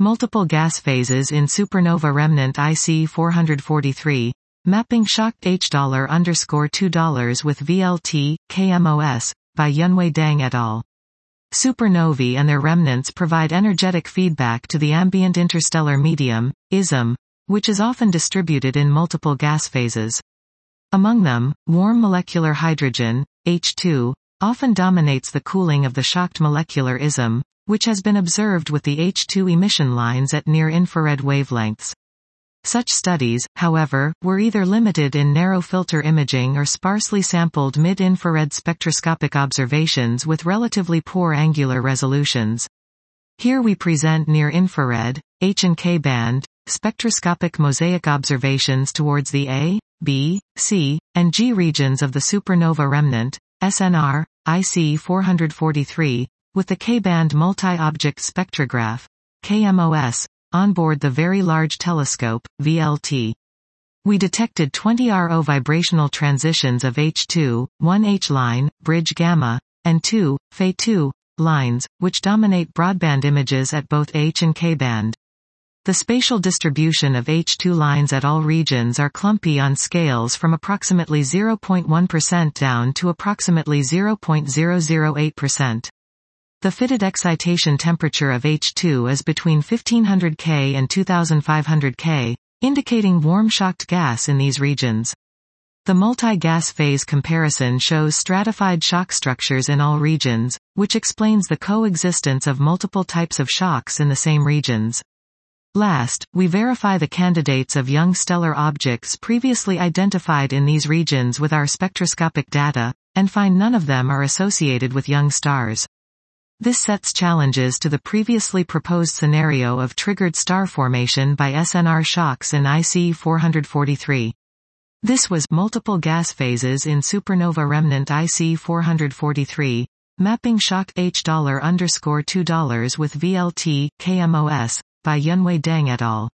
Multiple gas phases in supernova remnant IC 443, mapping shocked H dollar underscore $2 with VLT, KMOS, by Yunwei Deng et al. Supernovae and their remnants provide energetic feedback to the ambient interstellar medium, ISM, which is often distributed in multiple gas phases. Among them, warm molecular hydrogen, H2, often dominates the cooling of the shocked molecular ISM, which has been observed with the H2 emission lines at near-infrared wavelengths. Such studies, however, were either limited in narrow filter imaging or sparsely sampled mid-infrared spectroscopic observations with relatively poor angular resolutions. Here we present near-infrared, H and K band, spectroscopic mosaic observations towards the A, B, C, and G regions of the supernova remnant, SNR, IC 443, with the K-band multi-object spectrograph, KMOS, onboard the Very Large Telescope, VLT. We detected 20 RO vibrational transitions of H2, 1 H-line, bridge gamma, and 2, Fe2, lines, which dominate broadband images at both H and K-band. The spatial distribution of H2 lines at all regions are clumpy on scales from approximately 0.1% down to approximately 0.008%. The fitted excitation temperature of H2 is between 1500 K and 2500 K, indicating warm shocked gas in these regions. The multi-gas phase comparison shows stratified shock structures in all regions, which explains the coexistence of multiple types of shocks in the same regions. Last, we verify the candidates of young stellar objects previously identified in these regions with our spectroscopic data, and find none of them are associated with young stars. This sets challenges to the previously proposed scenario of triggered star formation by SNR shocks in IC 443. This was multiple gas phases in supernova remnant IC 443, mapping shock H dollar underscore $2 with VLT, KMOS, by Yunwei Deng et al.